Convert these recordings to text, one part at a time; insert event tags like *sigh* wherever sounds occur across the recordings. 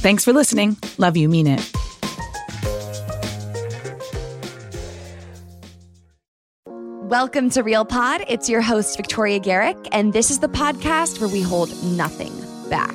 Thanks for listening. Love you, mean it. Welcome to Real Pod. It's your host, Victoria Garrick, and this is the podcast where we hold nothing back.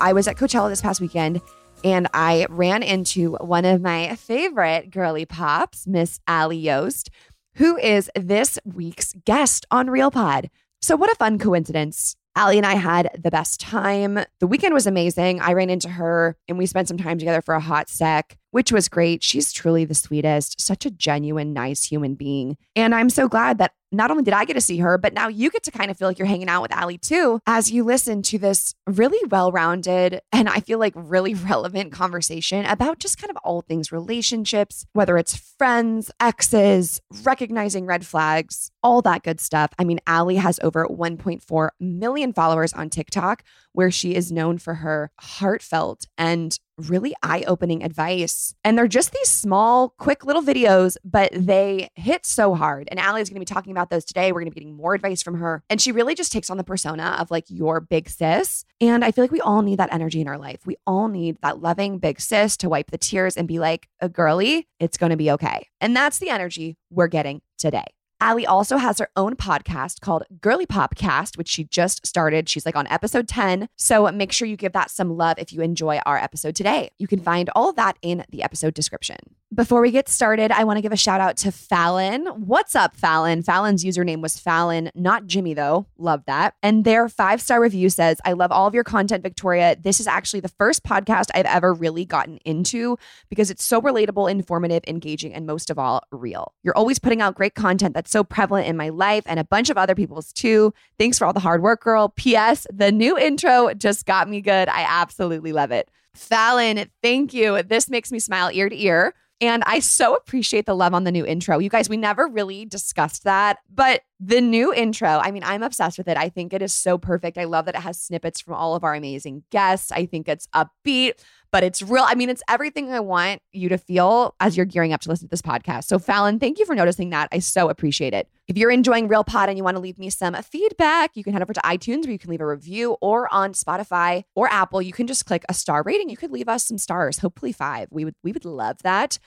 I was at Coachella this past weekend and I ran into one of my favorite girly pops, Miss Ally Yost, who is this week's guest on Real Pod. So, what a fun coincidence. Ally and I had the best time. The weekend was amazing. I ran into her and we spent some time together for a hot sec, which was great. She's truly the sweetest, such a genuine, nice human being. And I'm so glad that not only did I get to see her, but now you get to kind of feel like you're hanging out with Ally too as you listen to this really well rounded and I feel like really *laughs* relevant conversation about just kind of all things relationships, whether it's friends, exes, recognizing red flags, all that good stuff. I mean, Ally has over 1.4 million followers on TikTok, where she is known for her heartfelt and really eye opening advice. And they're just these small, quick little videos, but they hit so hard. And Ally is going to be talking about those today. We're going to be getting more advice from her. And she really just takes on the persona of like your big sis. And I feel like we all need that energy in our life. We all need that loving big sis to wipe the tears and be like, a girly, it's going to be okay. And that's the energy we're getting today. Ally also has her own podcast called Girly Pop Cast, which she just started. She's like on episode 10. So make sure you give that some love if you enjoy our episode today. You can find all of that in the episode description. Before we get started, I want to give a shout out to Fallon. What's up, Fallon? Fallon's username was Fallon, not Jimmy, though. Love that. And their five star review says, I love all of your content, Victoria. This is actually the first podcast I've ever really gotten into because it's so relatable, informative, engaging, and most of all, real. You're always putting out great content that's so prevalent in my life and a bunch of other people's too. Thanks for all the hard work, girl. P.S. The new intro just got me good. I absolutely love it. Fallon, thank you. This makes me smile ear to ear. And I so appreciate the love on the new intro. You guys, we never really discussed that, but the new intro, I mean, I'm obsessed with it. I think it is so perfect. I love that it has snippets from all of our amazing guests. I think it's upbeat, but it's real. I mean, it's everything I want you to feel as you're gearing up to listen to this podcast. So, Fallon, thank you for noticing that. I so appreciate it. If you're enjoying Real Pod and you want to leave me some feedback, you can head over to iTunes where you can leave a review or on Spotify or Apple, you can just click a star rating. You could leave us some stars, hopefully five. We would we would love that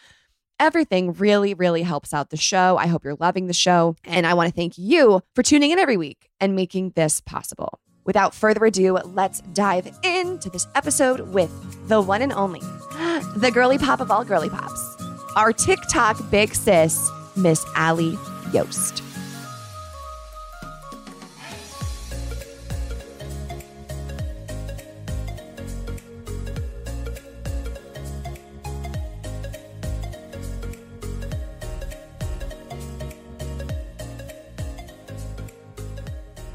everything really, really helps out the show. I hope you're loving the show. And I want to thank you for tuning in every week and making this possible. Without further ado, let's dive into this episode with the one and only, *gasps* the girly pop of all girly pops, our TikTok big sis, Miss Ally Yost.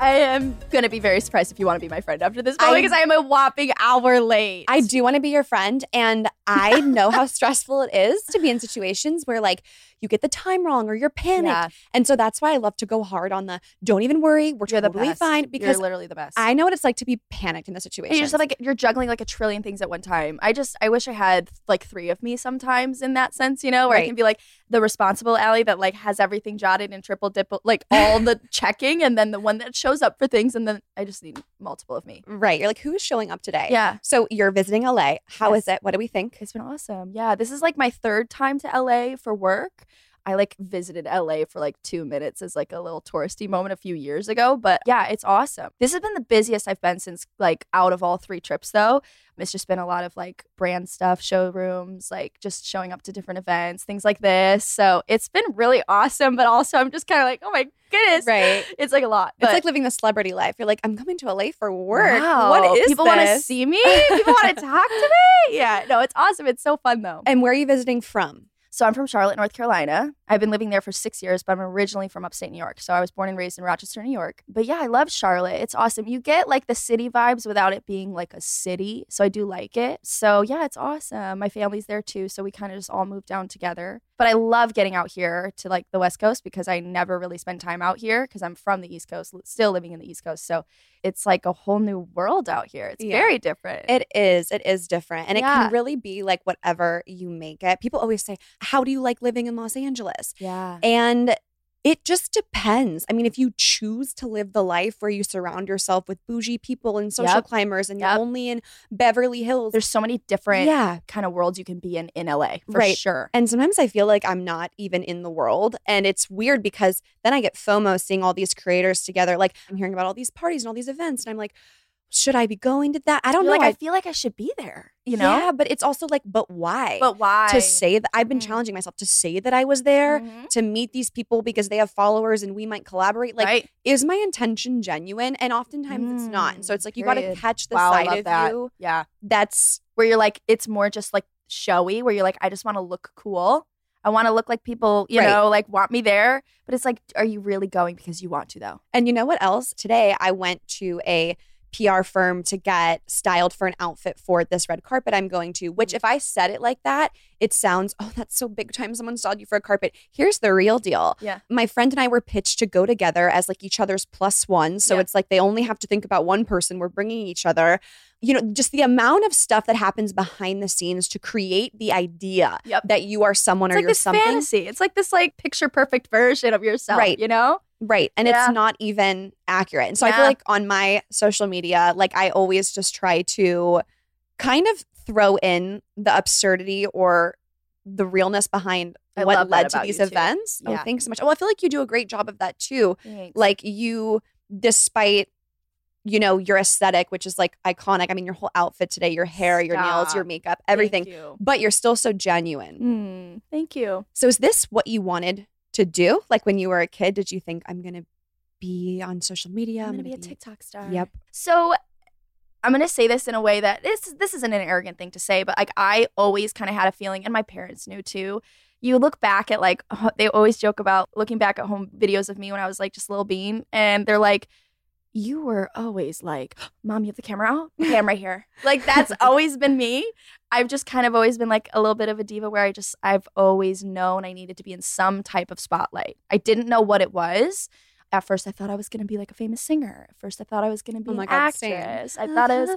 I am gonna be very surprised if you want to be my friend after this call because I am a whopping hour late. I do want to be your friend, and I *laughs* know how stressful it is to be in situations where like you get the time wrong or you're panicked, Yeah. and so that's why I love to go hard on the don't even worry, we're You're totally fine You're because literally the best. I know what it's like to be panicked in the situation. And you're just like you're juggling like a trillion things at one time. I just I wish I had like three of me sometimes in that sense, you know, where I can be like the responsible Ally that like has everything jotted and triple dip like all the *laughs* checking, and then the one that shows up for things, and then I just need multiple of me. right. You're like, who's showing up today? Yeah. So you're visiting LA. How is Yes. it? What do we think? It's been awesome. Yeah, this is like my third time to LA for work. I like visited LA for like two minutes as like a little touristy moment a few years ago. But yeah, it's awesome. This has been the busiest I've been since like out of all three trips though. It's just been a lot of like brand stuff, showrooms, like just showing up to different events, things like this. So it's been really awesome. But also I'm just kind of like, oh my goodness. Right. It's like a lot. It's like living the celebrity life. You're like, I'm coming to LA for work. Wow. What is people want to see me? *laughs* People want to talk to me? Yeah, no, it's awesome. It's so fun though. And where are you visiting from? So I'm from Charlotte, North Carolina. I've been living there for six years, but I'm originally from upstate New York. So I was born and raised in Rochester, New York. But yeah, I love Charlotte. It's awesome. You get like the city vibes without it being like a city. So I do like it. So yeah, it's awesome. My family's there too. So we kind of just all moved down together. But I love getting out here to like the West Coast because I never really spend time out here because I'm from the East Coast, still living in the East Coast. So it's like a whole new world out here. It's Yeah. very different. It is. It is different. And it can really be like whatever you make it. People always say, How do you like living in Los Angeles? yeah. And it just depends. I mean, if you choose to live the life where you surround yourself with bougie people and social Yep. climbers and Yep. you're only in Beverly Hills. There's so many different yeah. kind of worlds you can be in in LA for Right. sure. And sometimes I feel like I'm not even in the world. And it's weird because then I get FOMO seeing all these creators together. Like I'm hearing about all these parties and all these events. And I'm like, should I be going to that? I don't You're know. like, I, I feel like I should be there, you know? Yeah, but it's also like, but why? But why? to say that I've been Mm. challenging myself to say that I was there, Mhm. to meet these people because they have followers and we might collaborate. Like, right? is my intention genuine? And oftentimes it's not. And so it's like you got to catch the Wow, side of that. you Yeah. that's Where you're like, it's more just like showy, where you're like, I just want to look cool. I want to look like people, you Right. know, like want me there. But it's like, are you really going because you want to, though? And you know what else? Today I went to a PR firm to get styled for an outfit for this red carpet I'm going to, which Mm-hmm. if I said it like that, it sounds, oh, that's so big time someone styled you for a carpet. Here's the real deal. Yeah. My friend and I were pitched to go together as like each other's plus one. So Yeah. it's like they only have to think about one person. We're bringing each other. You know, just the amount of stuff that happens behind the scenes to create the idea Yep. that you are someone It's or like you're this something. fantasy. It's like this like picture perfect version of yourself, Right. You know? Right. And Yeah. it's not even accurate. And so I feel like on my social media, like I always just try to kind of throw in the absurdity or the realness behind I what led to these you, too. events. Oh, thanks so much. Well, I feel like you do a great job of that too. Thanks. Like you, despite you know your aesthetic, which is like iconic. I mean, your whole outfit today, your hair, your nails, your Stop. makeup, everything. you. But you're still so genuine. Mm, thank you. So is this what you wanted to do? Like when you were a kid, did you think I'm gonna be on social media? I'm gonna be a TikTok star. Yep. So I'm gonna say this in a way that this this isn't an arrogant thing to say, but like I always kind of had a feeling, and my parents knew too. You look back at like they always joke about looking back at home videos of me when I was like just a little bean, and they're like, "You were always like, mom, you have the camera out. *laughs* I'm right here." Like that's *laughs* always been me. I've just kind of always been like a little bit of a diva where I just I've always known I needed to be in some type of spotlight. I didn't know what it was. At first, I thought I was gonna be like a famous singer. At first, I thought I was gonna oh be Oh my an God, same. actress. I thought I was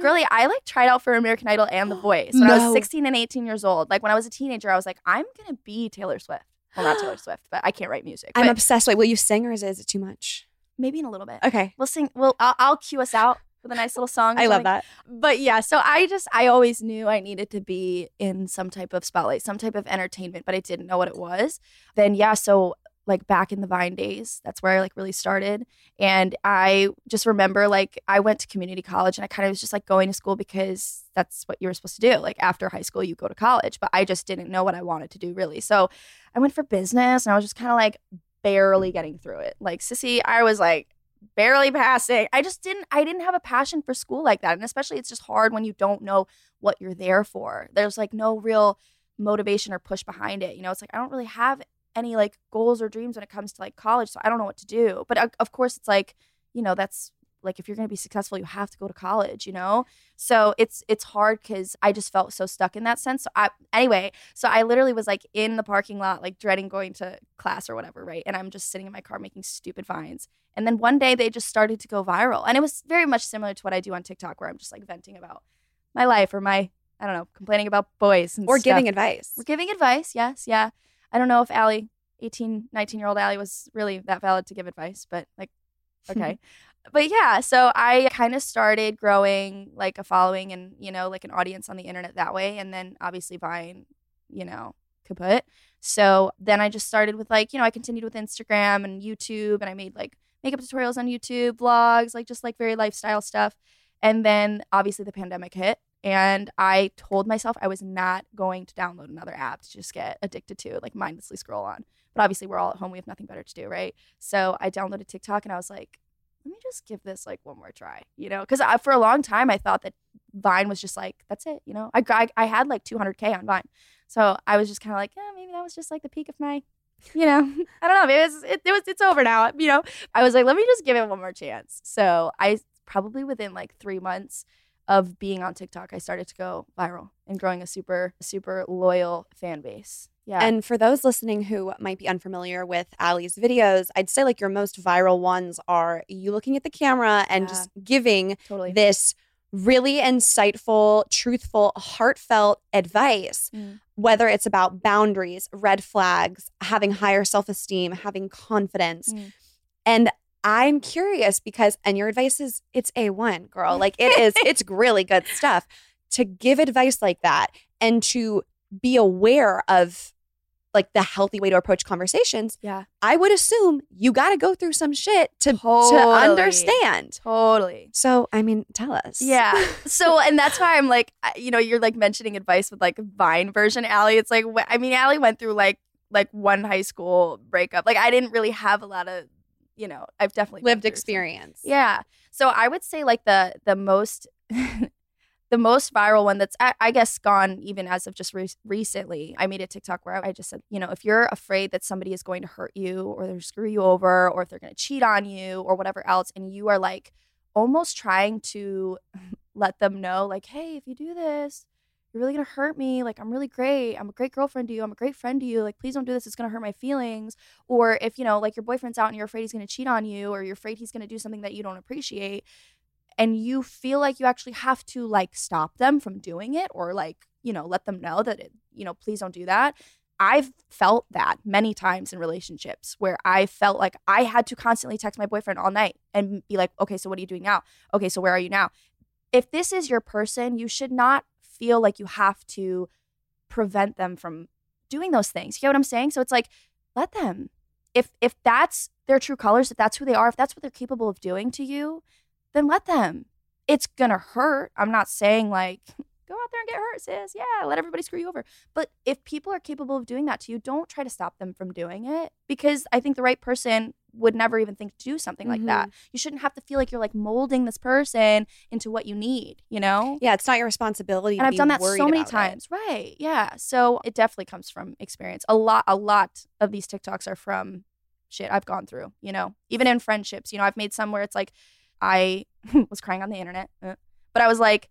girly. I like tried out for American Idol and The *gasps* Voice when I was 16 and 18 years old. Like when I was a teenager, I was like, I'm gonna be Taylor Swift. Well, not Taylor *gasps* Swift, but I can't write music. I'm but obsessed. Wait, will you sing or is it, is it too much? Maybe in a little bit. Okay. We'll sing. Well, I'll, I'll cue us out with a nice little song. I love that. But yeah, so I just I always knew I needed to be in some type of spotlight, some type of entertainment, but I didn't know what it was. Then yeah, so like back in the Vine days, that's where I like really started. And I just remember like I went to community college and I kind of was just like going to school because that's what you were supposed to do. Like after high school, you go to college, but I just didn't know what I wanted to do really. So I went for business and I was just kind of like barely getting through it. Like sissy, I was like barely passing. I just didn't I didn't have a passion for school like that. And especially it's just hard when you don't know what you're there for. There's like no real motivation or push behind it. You know, it's like I don't really have any like goals or dreams when it comes to like college, so I don't know what to do. But uh, of course it's like you know, that's like if you're going to be successful, you have to go to college, you know? So it's it's hard cuz I just felt so stuck in that sense. So I anyway, so I literally was like in the parking lot like dreading going to class or whatever, right? And I'm just sitting in my car making stupid vines. And then one day they just started to go viral. And it was very much similar to what I do on TikTok where I'm just like venting about my life or my I don't know, complaining about boys and or stuff. giving advice. We're giving advice, yes, yeah. I don't know if Ally, 18, 19 year old Ally was really that valid to give advice, but like, *laughs* okay. But yeah, so I kind of started growing like a following and, you know, like an audience on the internet that way. And then obviously Vine, you know, kaput. So then I just started with like, you know, I continued with Instagram and YouTube and I made like makeup tutorials on YouTube, vlogs, like just like very lifestyle stuff. And then obviously the pandemic hit and I told myself I was not going to download another app to just get addicted to, like mindlessly scroll on. But obviously, we're all at home. We have nothing better to do, right? So I downloaded TikTok and I was like, let me just give this like one more try, you know? Because for a long time, I thought that Vine was just like, that's it, you know? I, I, I had like 200K on Vine. So I was just kind of like, yeah, maybe that was just like the peak of my, you know, *laughs* I don't know. It was, it, it was, it's over now, you know? I was like, let me just give it one more chance. So I probably within like three months, of being on TikTok, I started to go viral and growing a super, super loyal fan base. Yeah. And for those listening who might be unfamiliar with Ally's videos, I'd say like your most viral ones are you looking at the camera and Yeah. just giving totally. this really insightful, truthful, heartfelt advice, Mm. whether it's about boundaries, red flags, having higher self esteem, having confidence. Mm. And I'm curious because, and your advice is it's A1, girl. Like it is, *laughs* it's really good stuff to give advice like that and to be aware of like the healthy way to approach conversations. Yeah. I would assume you got to go through some shit to, to understand. Totally. So, I mean, tell us. Yeah. *laughs* So, and that's why I'm like, you know, you're like mentioning advice with like Vine version Ally. It's like, I mean, Ally went through like, like one high school breakup. Like, I didn't really have a lot of, you know, I've definitely lived through some- experience. Yeah. So I would say like the the most *laughs* the most viral one that's I, I guess gone even as of just re- recently. I made a TikTok where I just said, you know, if you're afraid that somebody is going to hurt you or they're screw you over or if they're going to cheat on you or whatever else and you are like almost trying to *laughs* let them know like, "Hey, if you do this, you're really gonna hurt me. Like, I'm really great. I'm a great girlfriend to you. I'm a great friend to you. Like, please don't do this. It's gonna hurt my feelings. Or if, you know, like your boyfriend's out and you're afraid he's gonna cheat on you, or you're afraid he's gonna do something that you don't appreciate, and you feel like you actually have to like stop them from doing it or like, you know, let them know that it, you know, please don't do that. I've felt that many times in relationships where I felt like I had to constantly text my boyfriend all night and be like, okay, so what are you doing now? Okay, so where are you now? If this is your person, you should not feel like you have to prevent them from doing those things. You get what I'm saying? So it's like, let them. If if that's their true colors, if that's who they are, if that's what they're capable of doing to you, then let them. It's gonna hurt. I'm not saying like go out there and get hurt, sis. Yeah, let everybody screw you over. But if people are capable of doing that to you, don't try to stop them from doing it because I think the right person would never even think to do something like that. You shouldn't have to feel like you're like molding this person into what you need, you know? Yeah, it's not your responsibility. to and I've done that so many about it. times. Right. Yeah. So it definitely comes from experience. A lot a lot of these TikToks are from shit I've gone through, you know. Even in friendships, you know, I've made some where it's like I *laughs* was crying on the internet, uh, but I was like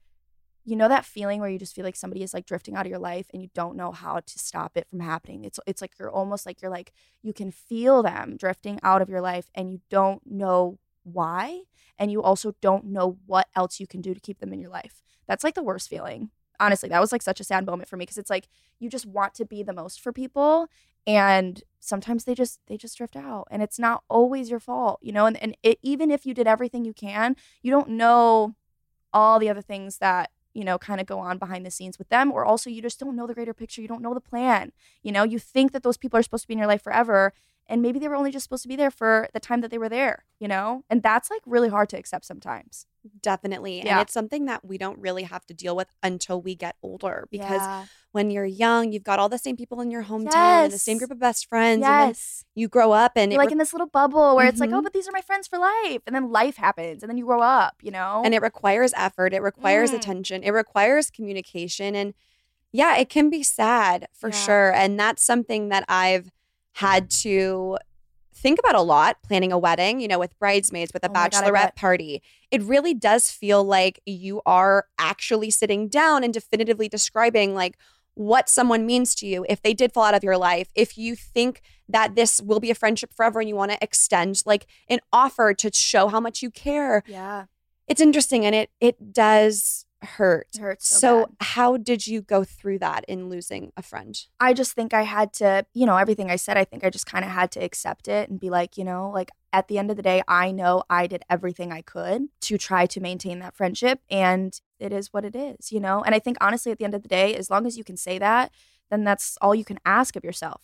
you know that feeling where you just feel like somebody is like drifting out of your life and you don't know how to stop it from happening. It's it's like you're almost like you're like you can feel them drifting out of your life and you don't know why and you also don't know what else you can do to keep them in your life. That's like the worst feeling. Honestly, that was like such a sad moment for me because it's like you just want to be the most for people and sometimes they just they just drift out and it's not always your fault, you know? And and it, even if you did everything you can, you don't know all the other things that you know kind of go on behind the scenes with them or also you just don't know the greater picture you don't know the plan. You know you think that those people are supposed to be in your life forever and maybe they were only just supposed to be there for the time that they were there you know and that's like really hard to accept sometimes Definitely. Yeah. And it's something that we don't really have to deal with until we get older because Yeah. when you're young, you've got all the same people in your hometown and the same group of best friends. Yes you grow up and you're it like in this little bubble where it's like oh Mhm. but these are my friends for life and then life happens and then you grow up you know and it requires effort it requires Mm. attention it requires communication and yeah it can be sad for Yeah. sure and that's something that i've had to think about a lot planning a wedding, you know, with bridesmaids, with a Oh my God, bachelorette party. It really does feel like you are actually sitting down and definitively describing like what someone means to you if they did fall out of your life. If you think that this will be a friendship forever and you want to extend like an offer to show how much you care. Yeah. It's interesting and it it does hurt. It hurts so So, how did you go through that in losing a friend? I just think I had to, you know, everything I said, I think I just kind of had to accept it and be like, you know, like at the end of the day, I know I did everything I could to try to maintain that friendship. And it is what it is, you know? And I think honestly, at the end of the day, as long as you can say that, then that's all you can ask of yourself.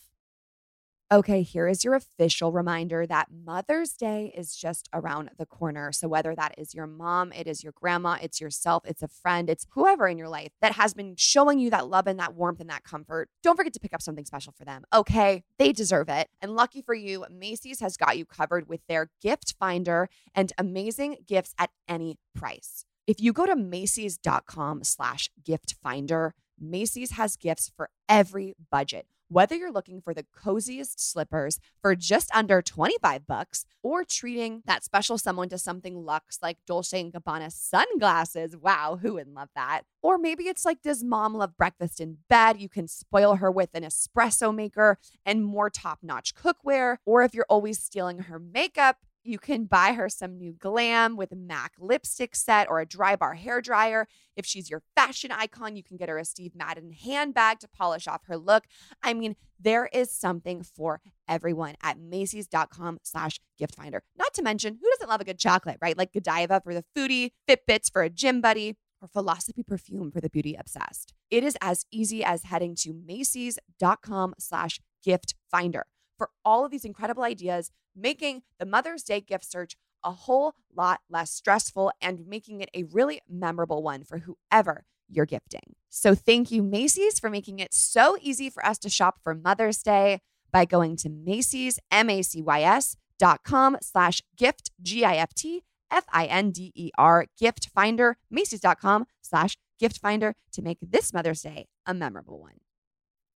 Okay, here is your official reminder that Mother's Day is just around the corner. So, whether that is your mom, it is your grandma, it's yourself, it's a friend, it's whoever in your life that has been showing you that love and that warmth and that comfort, don't forget to pick up something special for them. Okay, they deserve it. And lucky for you, Macy's has got you covered with their gift finder and amazing gifts at any price. If you go to Macy's.com slash gift finder, Macy's has gifts for every budget. Whether you're looking for the coziest slippers for just under 25 bucks or treating that special someone to something luxe like Dolce & Gabbana sunglasses. Wow, who wouldn't love that? Or maybe it's like does mom love breakfast in bed? You can spoil her with an espresso maker and more top-notch cookware. Or if you're always stealing her makeup, you can buy her some new glam with a MAC lipstick set or a dry bar hair dryer. If she's your fashion icon, you can get her a Steve Madden handbag to polish off her look. I mean, there is something for everyone at Macy's.com slash gift finder. Not to mention, who doesn't love a good chocolate, right? Like Godiva for the foodie, Fitbits for a gym buddy, or Philosophy Perfume for the beauty obsessed. It is as easy as heading to Macy's.com slash gift finder for all of these incredible ideas, making the Mother's Day gift search a whole lot less stressful and making it a really memorable one for whoever you're gifting. So thank you, Macy's, for making it so easy for us to shop for Mother's Day by going to Macy's, M-A-C-Y-S dot com slash gift, G-I-F-T, F-I-N-D-E-R, gift finder, Macy's.com slash gift finder to make this Mother's Day a memorable one.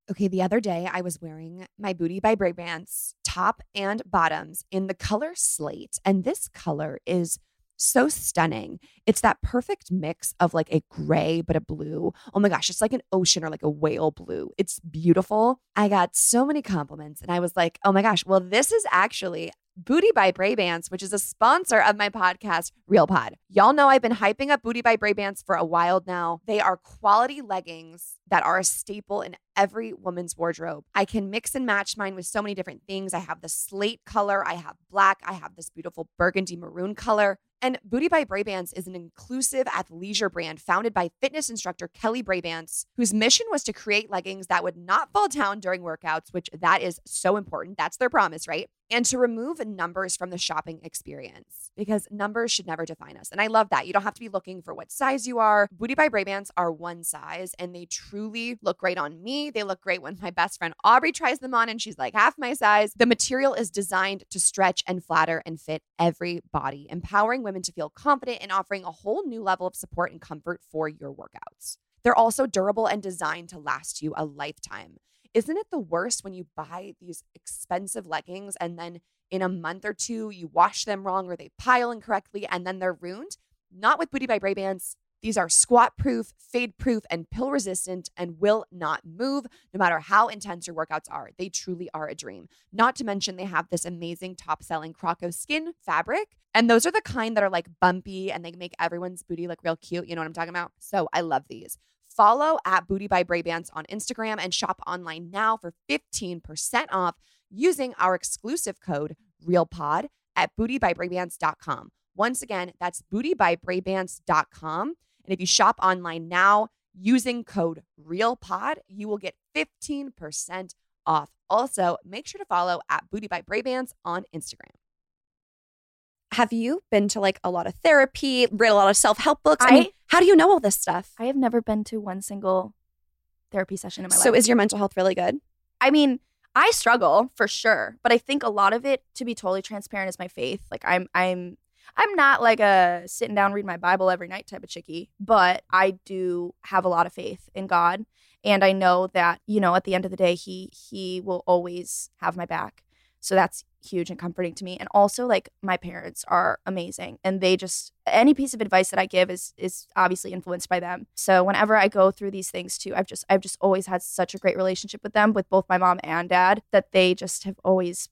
Okay, the other day I was wearing my Booty by Brabants top and bottoms in the color slate. And this color is so stunning. It's that perfect mix of like a gray but a blue. Oh my gosh, it's like an ocean or like a whale blue. It's beautiful. I got so many compliments and I was like, oh my gosh, well, this is actually Booty by Brabants, which is a sponsor of my podcast, Real Pod. Y'all know I've been hyping up Booty by Brabants for a while now. They are quality leggings that are a staple in every woman's wardrobe. I can mix and match mine with so many different things. I have the slate color, I have black, I have this beautiful burgundy maroon color. And Booty by Brabants is an inclusive athleisure brand founded by fitness instructor Kelly Brabants, whose mission was to create leggings that would not fall down during workouts, which that is so important. That's their promise, right? And to remove numbers from the shopping experience because numbers should never define us. And I love that. You don't have to be looking for what size you are. Booty by Brabants are one size and they truly look great on me. They look great when my best friend Aubrey tries them on and she's like half my size. The material is designed to stretch and flatter and fit every body, empowering women to feel confident and offering a whole new level of support and comfort for your workouts. They're also durable and designed to last you a lifetime. Isn't it the worst when you buy these expensive leggings and then in a month or two you wash them wrong or they pile incorrectly and then they're ruined? Not with Booty by Brabants. These are squat proof, fade proof, and pill resistant and will not move no matter how intense your workouts are. They truly are a dream. Not to mention, they have this amazing top selling Croco skin fabric. And those are the kind that are like bumpy and they make everyone's booty look real cute. You know what I'm talking about? So I love these. Follow at Booty by Brabants on Instagram and shop online now for 15% off using our exclusive code REALPOD at bootybybrabants.com. Once again, that's bootybybrabants.com. And if you shop online now using code REALPOD, you will get 15% off. Also, make sure to follow at Booty by Brabants on Instagram. Have you been to like a lot of therapy, read a lot of self help books? I, I- mean, how do you know all this stuff? I have never been to one single therapy session in my So, life. So, is your mental health really good? I mean, I struggle for sure, but I think a lot of it, to be totally transparent, is my faith. Like I'm, I'm, I'm not like a sitting down read my Bible every night type of chickie, but I do have a lot of faith in God, and I know that you know at the end of the day, He He will always have my back. So that's huge and comforting to me. And also like my parents are amazing and they just any piece of advice that I give is is obviously influenced by them. So whenever I go through these things too, I've just I've just always had such a great relationship with them with both my mom and dad that they just have always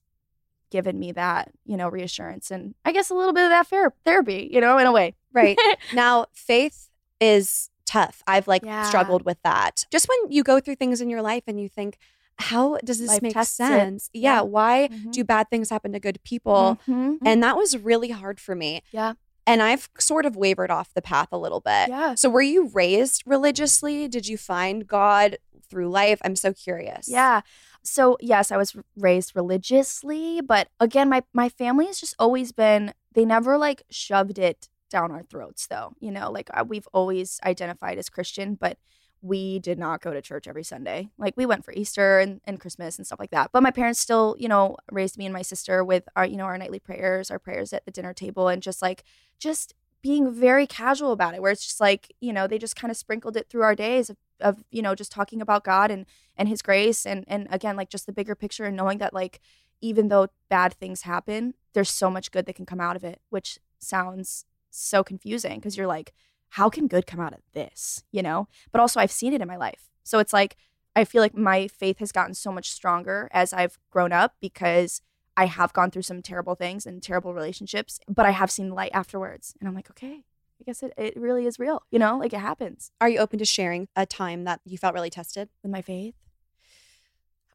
given me that, you know, reassurance and I guess a little bit of that fair therapy, you know, in a way. Right. *laughs* now, faith is tough. I've like Yeah. struggled with that. Just when you go through things in your life and you think, how does this Life make sense? Yeah. Yeah. Why Mhm. do bad things happen to good people? Mhm. And that was really hard for me. Yeah. And I've sort of wavered off the path a little bit. Yeah. So were you raised religiously? Did you find God through life? I'm so curious. Yeah. So yes, I was raised religiously, but again, my my family has just always been. They never like shoved it down our throats, though. You know, like uh, we've always identified as Christian, but we did not go to church every Sunday. Like we went for Easter and, and Christmas and stuff like that. But my parents still, you know, raised me and my sister with our, you know, our nightly prayers, our prayers at the dinner table, and just like just being very casual about it, where it's just like, you know, they just kind of sprinkled it through our days of, of you know, just talking about God and and his grace and and again like just the bigger picture and knowing that like even though bad things happen, there's so much good that can come out of it, which sounds so confusing because you're like, how can good come out of this? You know? But also I've seen it in my life. So it's like I feel like my faith has gotten so much stronger as I've grown up because I have gone through some terrible things and terrible relationships, but I have seen light afterwards. And I'm like, okay, I guess it, it really is real, you know, like it happens. Are you open to sharing a time that you felt really tested? With my faith?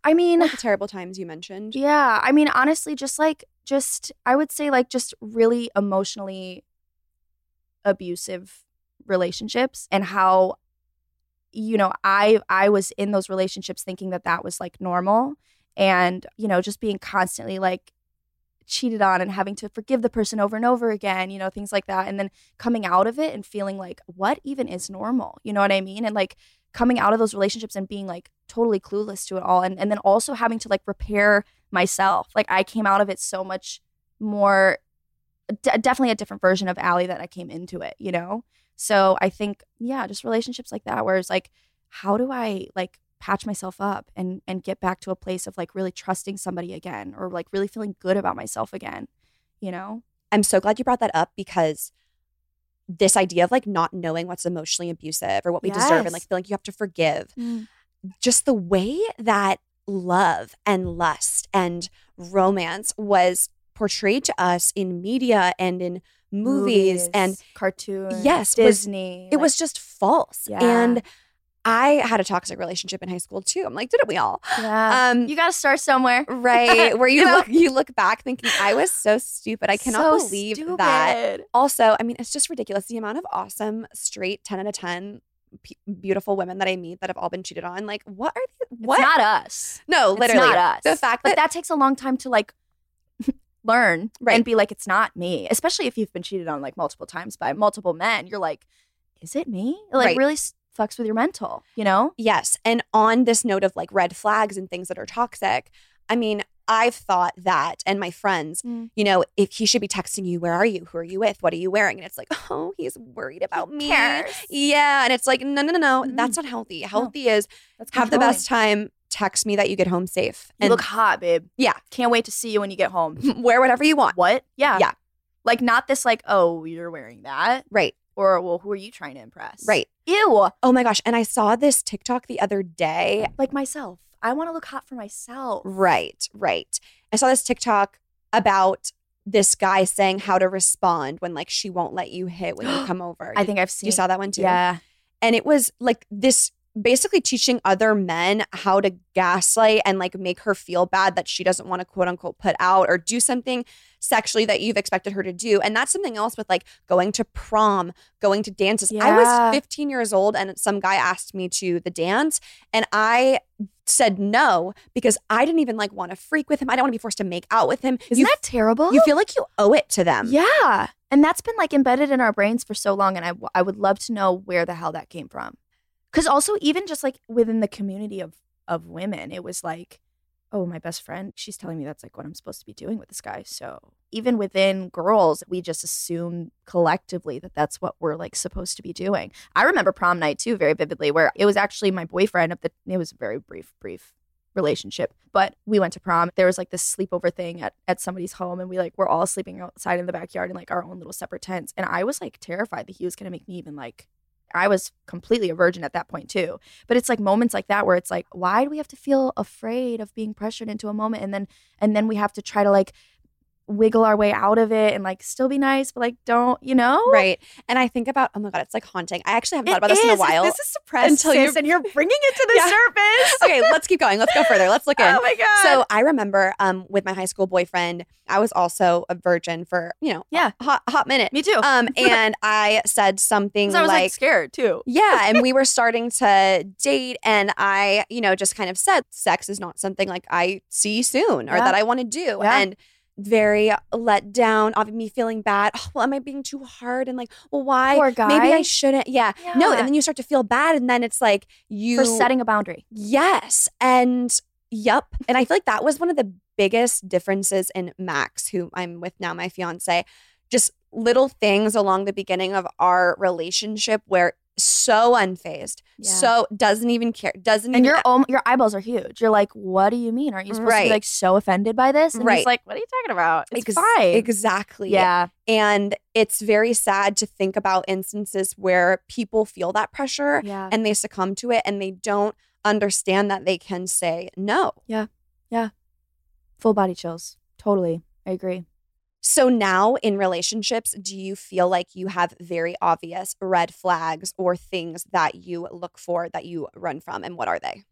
I mean, the terrible times you mentioned. Yeah. I mean, honestly, just like, just, I would say, like, just really emotionally abusive relationships and how, you know, I, I was in those relationships thinking that that was like normal and, you know, just being constantly like, cheated on and having to forgive the person over and over again, you know, things like that. And then coming out of it and feeling like, what even is normal? You know what I mean? And like coming out of those relationships and being like totally clueless to it all. And, and then also having to like repair myself. Like I came out of it so much more, d- definitely a different version of Ally that I came into it, you know? So I think, yeah, just relationships like that, where it's like, how do I like patch myself up and and get back to a place of like really trusting somebody again or like really feeling good about myself again you know I'm so glad you brought that up because this idea of like not knowing what's emotionally abusive or what we deserve and Yes. like feeling you have to forgive, mm. just the way that love and lust and romance was portrayed to us in media and in movies, and cartoons yes, was- disney it like- was just false. Yeah. And I had a toxic relationship in high school too. I'm like, didn't we all? yeah. Um, you gotta start somewhere. *laughs* right where you, You know? look you look back thinking i was so stupid. I cannot So believe that. also i mean it's just ridiculous the amount of awesome straight 10 out of 10 p- beautiful women that i meet that have all been cheated on. Like what are these what? it's not us. No It's literally. not us. The fact but that, that takes a long time to like *laughs* learn Right. and be like it's not me. Especially if you've been cheated on like multiple times by multiple men you're like is it me? Like Right. really fucks with your mental you know? Yes and on this note of like red flags and things that are toxic i mean i've thought that and my friends Mm. you know if he should be texting you where are you? Who are you with? What are you wearing? And it's like *laughs* oh he's worried about me. cares. yeah and it's like no no no no Mm. that's not healthy. Healthy is That's have the best time text me that you get home safe you look hot babe. Yeah. Can't wait to see you when you get home. *laughs* Wear whatever you want. What? Yeah. Yeah. Like not this like oh you're wearing that. Right or well who are you trying to impress? Right. Ew. Oh my gosh and i saw this tiktok the other day. Like myself. I want to look hot for myself. Right right. I saw this tiktok about this guy saying how to respond when like she won't let you hit when you *gasps* come over. I think i've seen you saw that one too? Yeah. And it was like this basically teaching other men how to gaslight and like make her feel bad that she doesn't want to quote unquote put out or do something sexually that you've expected her to do and that's something else with like going to prom going to dances i was 15 years old and some guy asked me to the dance and i said no because i didn't even like want to freak with him i don't want to be forced to make out with him isn't you, that terrible you feel like you owe it to them Yeah. And that's been like embedded in our brains for so long. And I, w- I would love to know where the hell that came from. Cause also, even just like within the community of, of women, it was like, oh, my best friend, she's telling me that's like what I'm supposed to be doing with this guy. So even within girls, we just assume collectively that that's what we're like supposed to be doing. I remember prom night too, very vividly, where it was actually my boyfriend of the, it was a very brief, brief relationship. But we went to prom. There was like this sleepover thing at, at somebody's home and we like were all sleeping outside in the backyard in like our own little separate tents. And I was like terrified that he was gonna make me even like I was completely a virgin at that point too. But it's like moments like that where it's like, why do we have to feel afraid of being pressured into a moment and then and then we have to try to like wiggle our way out of it and like still be nice, but like don't, you know? Right. And I think about, oh my God, it's like haunting. I actually haven't thought about this in a while. This is suppressed until you and you're bringing it to the *laughs* Yeah. surface. okay, let's keep going. Let's go further. Let's look *laughs* in. Oh my God. So I remember um, with my high school boyfriend, I was also a virgin for, you know, Yeah. a hot, hot minute. Me too. Um, *laughs* and I said something I was like, like scared too. yeah, and we were starting to date, and I, you know, just kind of said sex is not something like I see soon or Yeah. that I want to do, Yeah. and very let down of me feeling bad. Oh, well, am I being too hard? And like, well, why? Poor guy. Maybe I shouldn't. Yeah. No, and then you start to feel bad, and then it's like you For setting a boundary. Yes. And yep. And I feel like that was one of the biggest differences in Max, who I'm with now, my fiance. Just little things along the beginning of our relationship where so unfazed, Yeah. so doesn't even care, doesn't And even your own your eyeballs are huge. You're like, what do you mean? Aren't you supposed to be like so offended by this? And Right. he's like, what are you talking about? It's Ex- fine. Exactly. Yeah. And it's very sad to think about instances where people feel that pressure Yeah. and they succumb to it and they don't understand that they can say no. Yeah. Yeah. Full body chills. Totally. I agree. So now in relationships, do you feel like you have very obvious red flags or things that you look for that you run from? And what are they?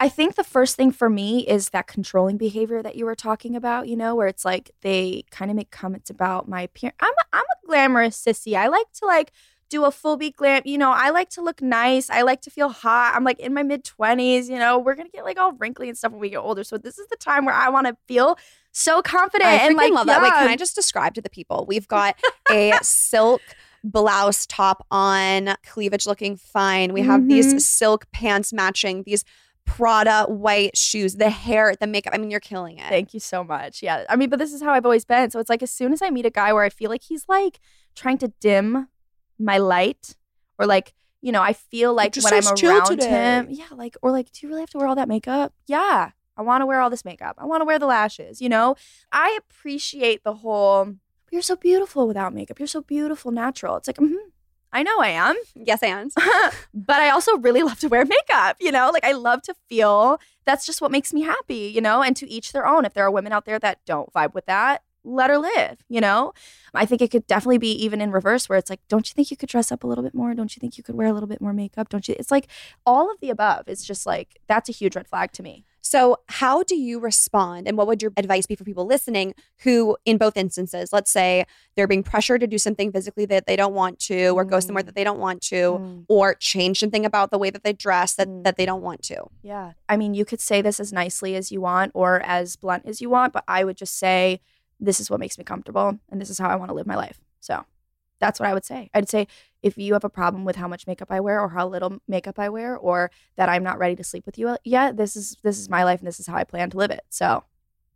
I think the first thing for me is that controlling behavior that you were talking about, you know, where it's like they kind of make comments about my appearance. I'm a, I'm a glamorous sissy. I like to like do a full beat glam, you know, I like to look nice. I like to feel hot. I'm like in my mid 20s, you know, we're going to get like all wrinkly and stuff when we get older. So this is the time where I want to feel so confident I and like love that. Wait, can. I just describe to the people? We've got a silk blouse top on, cleavage looking fine. We have Mhm. these silk pants matching, these Prada white shoes, the hair, the makeup. I mean, you're killing it. Thank you so much. Yeah. I mean, but this is how I've always been. So it's like as soon as I meet a guy where I feel like he's like trying to dim my light or like, you know, I feel like when I'm around today. him, yeah, like, or like, do you really have to wear all that makeup? Yeah. I want to wear all this makeup. I want to wear the lashes, you know? I appreciate the whole, you're so beautiful without makeup. You're so beautiful natural. It's like, mm-hmm. I know I am. *laughs* Yes, and *laughs* but I also really love to wear makeup, you know? Like I love to feel that's just what makes me happy, you know? And to each their own. If there are women out there that don't vibe with that, let her live, you know? I think it could definitely be even in reverse where it's like, don't you think you could dress up a little bit more? Don't you think you could wear a little bit more makeup? Don't you? It's like all of the above. It's just like that's a huge red flag to me. So, how do you respond? And what would your advice be for people listening who, in both instances, let's say they're being pressured to do something physically that they don't want to, or go somewhere that they don't want to, Mm. or change something about the way that they dress that, that they don't want to? Yeah. I mean, you could say this as nicely as you want or as blunt as you want, but I would just say, this is what makes me comfortable and this is how I want to live my life. So that's what I would say. I'd say if you have a problem with how much makeup I wear or how little makeup I wear or that I'm not ready to sleep with you yet, this is this is my life and this is how I plan to live it. So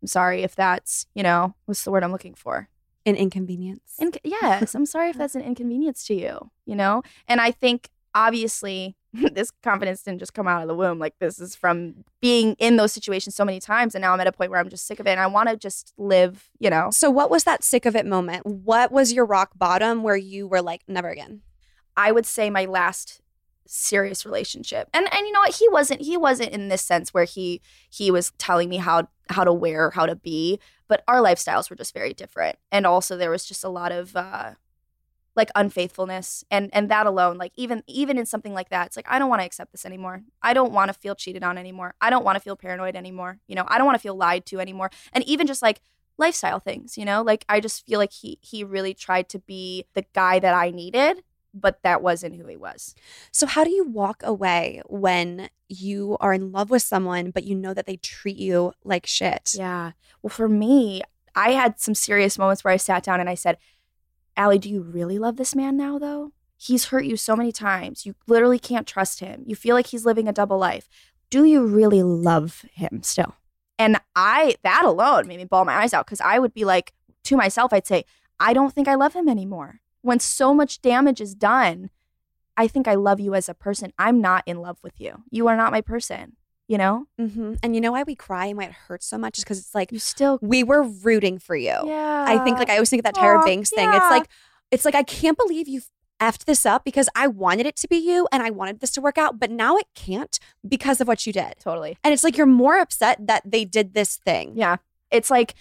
I'm sorry if that's, you know, what's the word I'm looking for? An inconvenience. In- yes, I'm sorry if *laughs* that's an inconvenience to you, you know? And I think obviously *laughs* this confidence didn't just come out of the womb. Like this is from being in those situations so many times. And now I'm at a point where I'm just sick of it and I want to just live, you know? So, what was that sick of it moment? What was your rock bottom where you were like, never again? I would say my last serious relationship. And and you know what? He wasn't he wasn't in this sense where he he was telling me how how to wear, how to be, but our lifestyles were just very different. And also there was just a lot of uh like unfaithfulness and and that alone like even even in something like that it's like i don't want to accept this anymore. I don't want to feel cheated on anymore. I don't want to feel paranoid anymore you know? I don't want to feel lied to anymore. And even just like lifestyle things you know? Like i just feel like he he really tried to be the guy that i needed but that wasn't who he was. So, how do you walk away when you are in love with someone, but you know that they treat you like shit? yeah. Well for me i had some serious moments where i sat down and i said Ally, do you really love this man now, though? He's hurt you so many times. You literally can't trust him. You feel like he's living a double life. Do you really love him still? And I, that alone made me bawl my eyes out because I would be like, to myself, I'd say, I don't think I love him anymore. When so much damage is done, I think I love you as a person. I'm not in love with you. You are not my person. You know? Mm-hmm. And you know why we cry and why it hurts so much is because it's like You still we were rooting for you. Yeah. I think like I always think of that Tyra Aw, Banks thing. It's like it's like I can't believe you effed this up because I wanted it to be you and I wanted this to work out, but now it can't because of what you did. totally. And it's like you're more upset that they did this thing. Yeah. It's like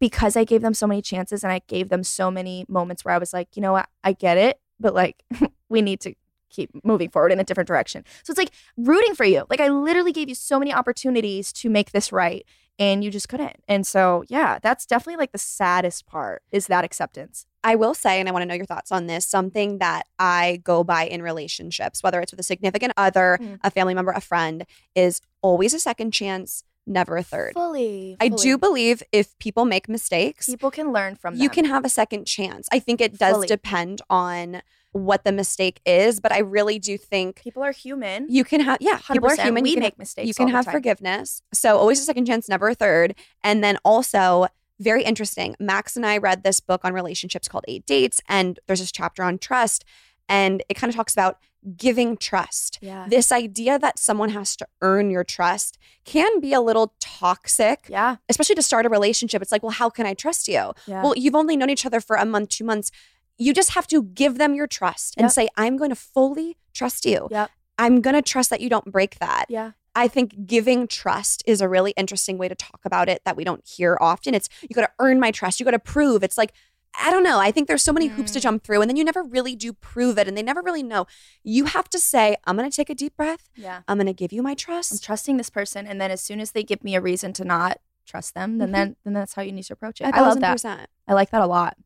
because I gave them so many chances and I gave them so many moments where I was like, you know what, I get it, but like *laughs* we need to keep moving forward in a different direction. So it's like rooting for you. Like I literally gave you so many opportunities to make this right and you just couldn't. And so, yeah, that's definitely like the saddest part is that acceptance. I will say, and I want to know your thoughts on this, something that I go by in relationships, whether it's with a significant other, Mhm. a family member, a friend, is always a second chance, never a third. Fully. I do believe if people make mistakes, people can learn from them. you can have a second chance. I think it does Fully. depend on what the mistake is, but I really do think people are human. you can have yeah, people are human. We you make mistakes You can have forgiveness. So always a second chance, never a third. And then also very interesting. Max and I read this book on relationships called Eight Dates, and there's this chapter on trust, and it kind of talks about giving trust. Yeah. This idea that someone has to earn your trust can be a little toxic, Yeah. especially to start a relationship. It's like, well, how can I trust you? Yeah. Well, you've only known each other for a month, two months. You just have to give them your trust and Yep. say, I'm going to fully trust you. Yep. I'm going to trust that you don't break that. Yeah. I think giving trust is a really interesting way to talk about it that we don't hear often. It's you got to earn my trust. You got to prove. It's like, I don't know. I think there's so many hoops to Mm. jump through, and then you never really do prove it, and they never really know. You have to say, I'm going to take a deep breath. Yeah. I'm going to give you my trust. I'm trusting this person and then as soon as they give me a reason to not trust them, then Mhm. then, then that's how you need to approach it. I love that. I like that a lot.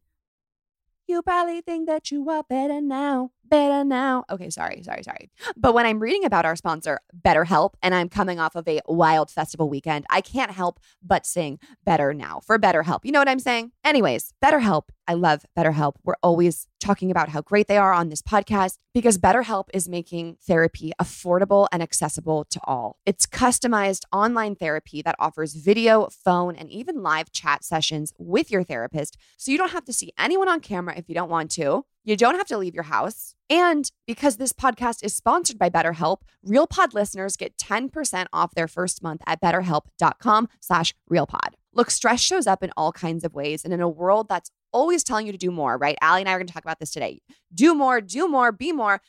You probably think that you are better now, better now. Okay, sorry, sorry, sorry. But when I'm reading about our sponsor, BetterHelp, and I'm coming off of a wild festival weekend, I can't help but sing Better Now for BetterHelp. You know what I'm saying? Anyways, BetterHelp. I love BetterHelp. We're always talking about how great they are on this podcast because BetterHelp is making therapy affordable and accessible to all. It's customized online therapy that offers video, phone, and even live chat sessions with your therapist. So you don't have to see anyone on camera if you don't want to. You don't have to leave your house. And because this podcast is sponsored by BetterHelp, RealPod listeners get 10% off their first month at betterhelp.com slash realpod. Look, stress shows up in all kinds of ways. And in a world that's always telling you to do more, right? Ally and I are going to talk about this today. Do more, do more, be more.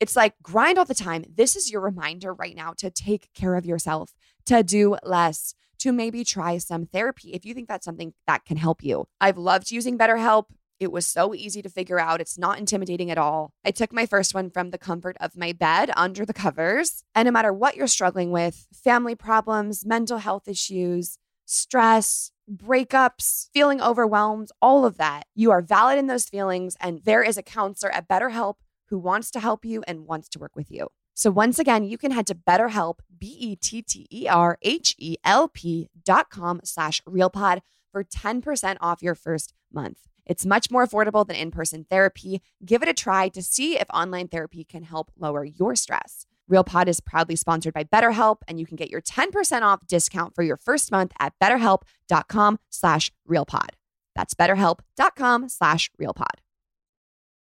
It's like grind all the time. This is your reminder right now to take care of yourself, to do less, to maybe try some therapy if you think that's something that can help you. I've loved using BetterHelp. It was so easy to figure out. It's not intimidating at all. I took my first one from the comfort of my bed under the covers. And no matter what you're struggling with family problems, mental health issues, stress, breakups, feeling overwhelmed, all of that you are valid in those feelings. And there is a counselor at BetterHelp who wants to help you and wants to work with you. So once again, you can head to BetterHelp, B-E-T-T-E-R-H-E-L-P dot com slash RealPod for 10% off your first month. It's much more affordable than in-person therapy. Give it a try to see if online therapy can help lower your stress. RealPod is proudly sponsored by BetterHelp, and you can get your 10% off discount for your first month at betterhelp.com slash RealPod. That's betterhelp.com slash RealPod.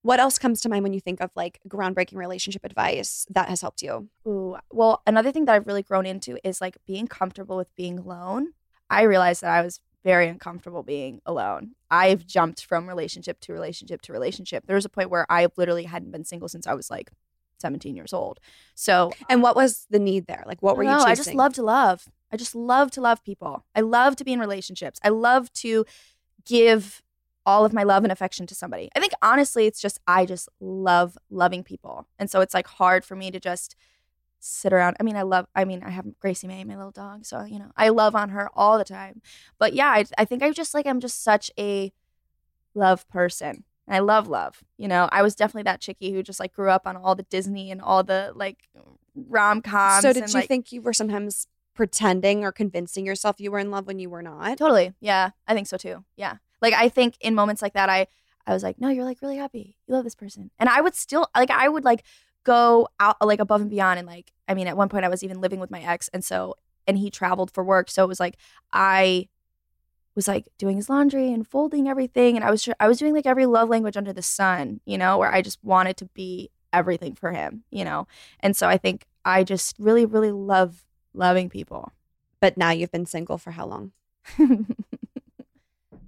What else comes to mind when you think of like groundbreaking relationship advice that has helped you? Ooh, well, another thing that I've really grown into is like being comfortable with being alone. I realized that I was very uncomfortable being alone. I've jumped from relationship to relationship to relationship. There was a point where I literally hadn't been single since I was like 17 years old. So, And what was the need there? Like what were you chasing? I just love to love. I just love to love people. I love to be in relationships. I love to give all of my love and affection to somebody. I think honestly, it's just I just love loving people. And so it's like hard for me to just sit around. I mean, I love I mean, I have Gracie May, my little dog, so you know, I love on her all the time. But yeah, I, I think I just like I'm just such a love person. And I love love. You know, I was definitely that chickie who just like grew up on all the Disney and all the like rom coms. So did and, you like, think you were sometimes pretending or convincing yourself you were in love when you were not? Totally. Yeah. I think so too. Yeah. Like I think in moments like that, I I was like, no, you're like really happy. You love this person. And I would still like I would like go out like above and beyond and like I mean at one point I was even living with my ex and so and he traveled for work. So it was like I was like doing his laundry and folding everything and I was I was doing like every love language under the sun, you know, where I just wanted to be everything for him, you know. And so I think I just really really love loving people. But now you've been single for how long? *laughs*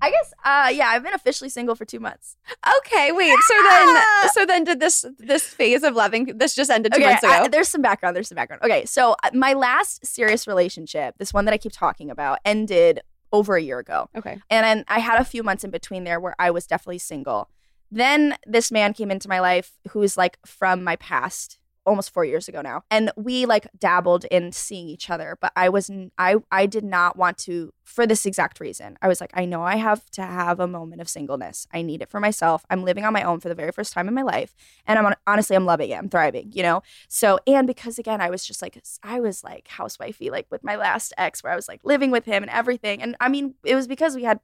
I guess uh yeah, I've been officially single for 2 months. Okay, wait. So then so then did this this phase of loving this just ended 2 okay, months ago? I- there's some background. There's some background. Okay, so uh, my last serious relationship, this one that I keep talking about, ended over a year ago. okay. And then I had a few months in between there where I was definitely single. Then this man came into my life who's like from my past, almost four years ago now. And we like dabbled in seeing each other, but I was i i did not want to for this exact reason. I was like, I know I have to have a moment of singleness. I need it for myself. I'm living on my own for the very first time in my life. And I'm hon- honestly I'm loving it. I'm thriving, you know? So and because again, I was just like I was like housewifey, like with my last ex where I was like living with him and everything. And I mean, it was because we had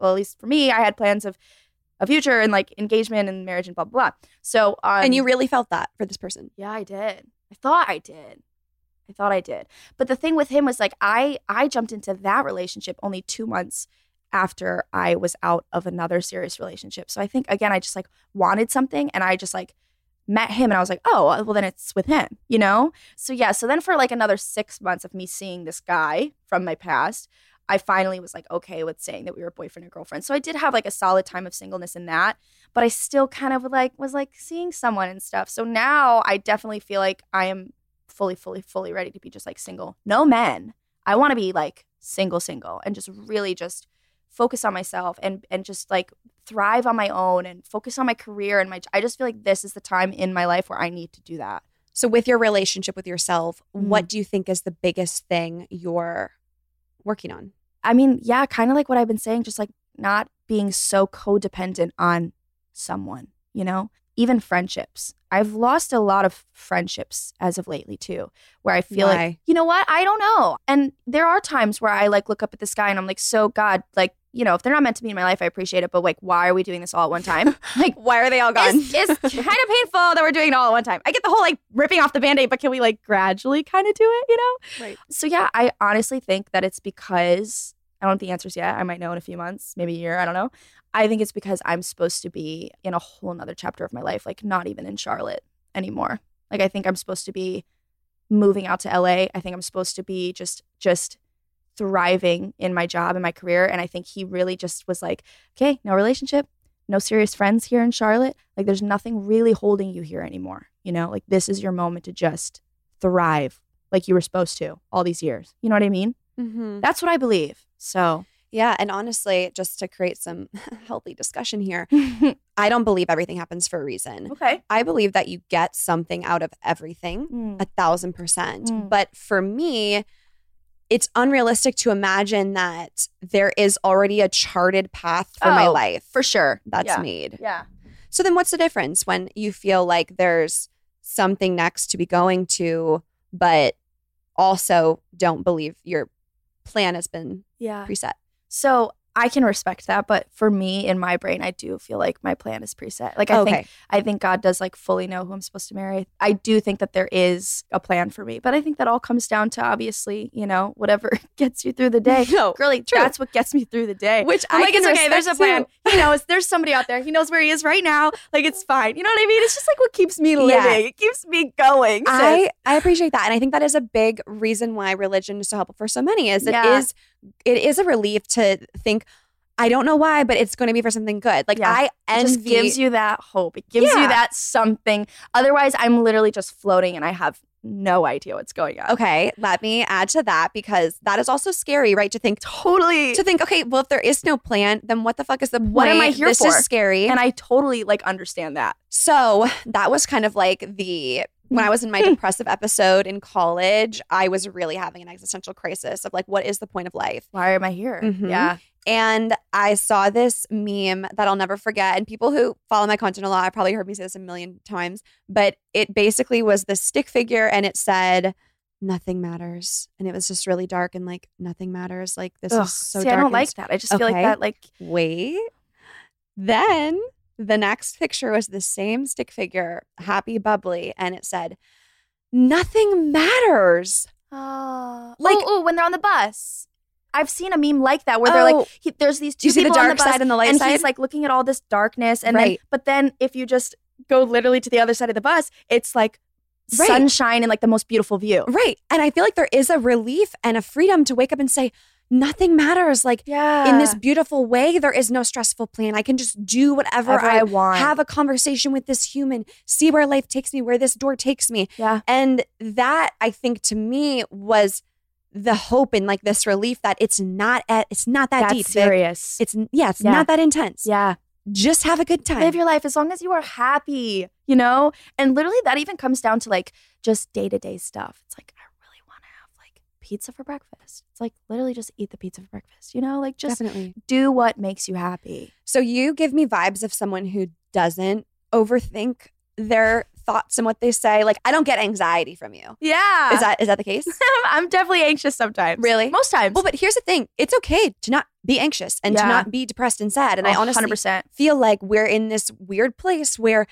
well, at least for me, I had plans of a future and like engagement and marriage and blah blah blah. So um, and you really felt that for this person. yeah, I did. I thought I did. I thought I did. But the thing with him was like I I jumped into that relationship only 2 months after I was out of another serious relationship. So I think again I just like wanted something and I just like met him and I was like, "Oh, well then it's with him." You know? So yeah, so then for like another 6 months of me seeing this guy from my past, I finally was like okay with saying that we were boyfriend and girlfriend. So I did have like a solid time of singleness in that, but I still kind of like was like seeing someone and stuff. So now I definitely feel like I am fully, fully, fully ready to be just like single. No men. I want to be like single, single, and just really just focus on myself and and just like thrive on my own and focus on my career and my. I just feel like this is the time in my life where I need to do that. So with your relationship with yourself, Mm-hmm. what do you think is the biggest thing you're working on? I mean, yeah, kind of like what I've been saying, just like not being so codependent on someone, you know? Even friendships. I've lost a lot of friendships as of lately too, where I feel Why? like, you know what? I don't know. And there are times where I like look up at the sky and I'm like, so God, like, you know, if they're not meant to be in my life, I appreciate it. But like, why are we doing this all at one time? *laughs* like, *laughs* Why are they all gone? it's, it's *laughs* kind of painful that we're doing it all at one time. I get the whole like ripping off the band-aid, but can we like gradually kind of do it, you know? Right. So yeah, I honestly think that it's because I don't have the answers yet. I might know in a few months, maybe a year, I don't know. I think it's because I'm supposed to be in a whole nother chapter of my life, like not even in Charlotte anymore. Like I think I'm supposed to be moving out to LA. I think I'm supposed to be just just thriving in my job and my career. And I think he really just was like, okay, no relationship, no serious friends here in Charlotte. Like there's nothing really holding you here anymore. You know, like this is your moment to just thrive like you were supposed to all these years. You know what I mean? Mm-hmm. That's what I believe. So Yeah, and honestly, just to create some *laughs* healthy discussion here, *laughs* I don't believe everything happens for a reason. okay. I believe that you get something out of everything, Mm. a thousand percent. Mm. But for me, it's unrealistic to imagine that there is already a charted path for my Oh, life For sure. that's yeah. made. Yeah. So then what's the difference when you feel like there's something next to be going to, but also don't believe your plan has been Yeah. preset? So I can respect that, but for me in my brain, I do feel like my plan is preset. Like I okay. think I think God does like fully know who I'm supposed to marry. I do think that there is a plan for me, but I think that all comes down to obviously, you know, whatever *laughs* gets you through the day. No, Girly, true. that's what gets me through the day. Which I'm I like, it's okay. There's a plan. He knows. *laughs* There's somebody out there. He knows where he is right now. Like it's fine. You know what I mean? It's just like what keeps me living. Yeah. It keeps me going. I, I appreciate that. And I think that is a big reason why religion is so helpful for so many is it Yeah. is it is a relief to think, I don't know why, but it's going to be for something good. Like Yeah. I It just gives you that hope. It gives Yeah. you that something. Otherwise, I'm literally just floating and I have no idea what's going on. Okay, let me add to that because that is also scary, right? To think Totally. to think, okay, well, if there is no plan, then what the fuck is the point? What am I here this for? is scary. And I totally like understand that. So that was kind of like the when I was in my *laughs* depressive episode in college, I was really having an existential crisis of like, what is the point of life? Why am I here? Mhm. Yeah. And I saw this meme that I'll never forget. And people who follow my content a lot, I probably heard me say this a million times, but it basically was the stick figure and it said, Nothing matters. And it was just really dark and like, nothing matters. Like, this Ugh. is so See, dark. I don't like that. I just feel like that, like, Wait. Then the next picture was the same stick figure, happy, bubbly, and it said, Nothing matters. oh, Like- oh, when they're on the bus. I've seen a meme like that where they're like, Oh. he, there's these two you see the people on the bus, side and the light and side? he's like looking at all this darkness, and then, but then if you just go literally to the other side of the bus, it's like Right. sunshine and like the most beautiful view. Right. And I feel like there is a relief and a freedom to wake up and say, nothing matters. Like Yeah. in this beautiful way, there is no stressful plan. I can just do whatever Whatever I, I want. Have a conversation with this human, see where life takes me, where this door takes me. Yeah. And that I think to me was the hope and like this relief that it's not at it's not that That's deep. Serious. It's yeah, it's Yeah. not that intense. yeah. Just have a good time. Live your life as long as you are happy, you know? And literally that even comes down to like just day-to-day stuff. It's like I really want to have like pizza for breakfast. It's like literally just eat the pizza for breakfast, you know? Like just Definitely. do what makes you happy. So you give me vibes of someone who doesn't overthink their thoughts and what they say. Like I don't get anxiety from you. Yeah. Is that is that the case? *laughs* I'm definitely anxious sometimes. Really? Most times. Well, but here's the thing. It's okay to not be anxious and to not be depressed and sad. And I honestly 100%. feel like we're in this weird place where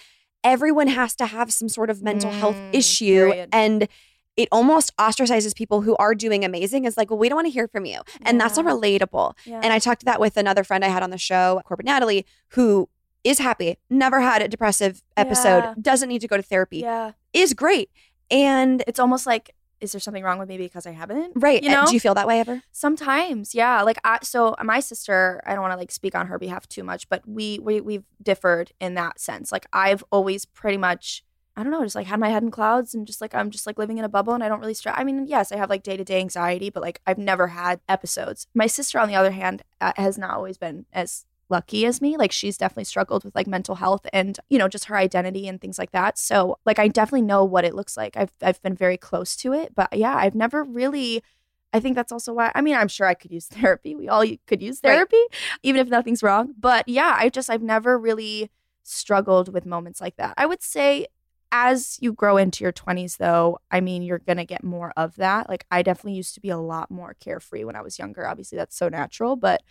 everyone has to have some sort of mental health Mm, issue period. and it almost ostracizes people who are doing amazing. It's like, well, we don't want to hear from you. And that's not relatable. Yeah. And I talked to that with another friend I had on the show, Corbett Natalie, who is happy, never had a depressive episode, Yeah. doesn't need to go to therapy, yeah. is great. And It's almost like is there something wrong with me because I haven't? right. You know? Do you feel that way ever? Sometimes, yeah. Like I, so my sister, I don't want to like speak on her behalf too much, but we we we've differed in that sense. Like I've always pretty much, I don't know, just like had my head in clouds and just like I'm just like living in a bubble and I don't really stress. I mean, yes, I have like day to day anxiety, but like I've never had episodes. My sister, on the other hand, uh, has not always been as lucky as me. Like she's definitely struggled with like mental health and you know just her identity and things like that. So like I definitely know what it looks like. I've I've been very close to it, but yeah, I've never really. I think that's also why. I mean, I'm sure I could use *laughs* therapy. We all could use Right. therapy, even if nothing's wrong. But yeah, I just I've never really struggled with moments like that. I would say as you grow into your 20s though, I mean, you're going to get more of that. Like I definitely used to be a lot more carefree when I was younger. Obviously, that's so natural, but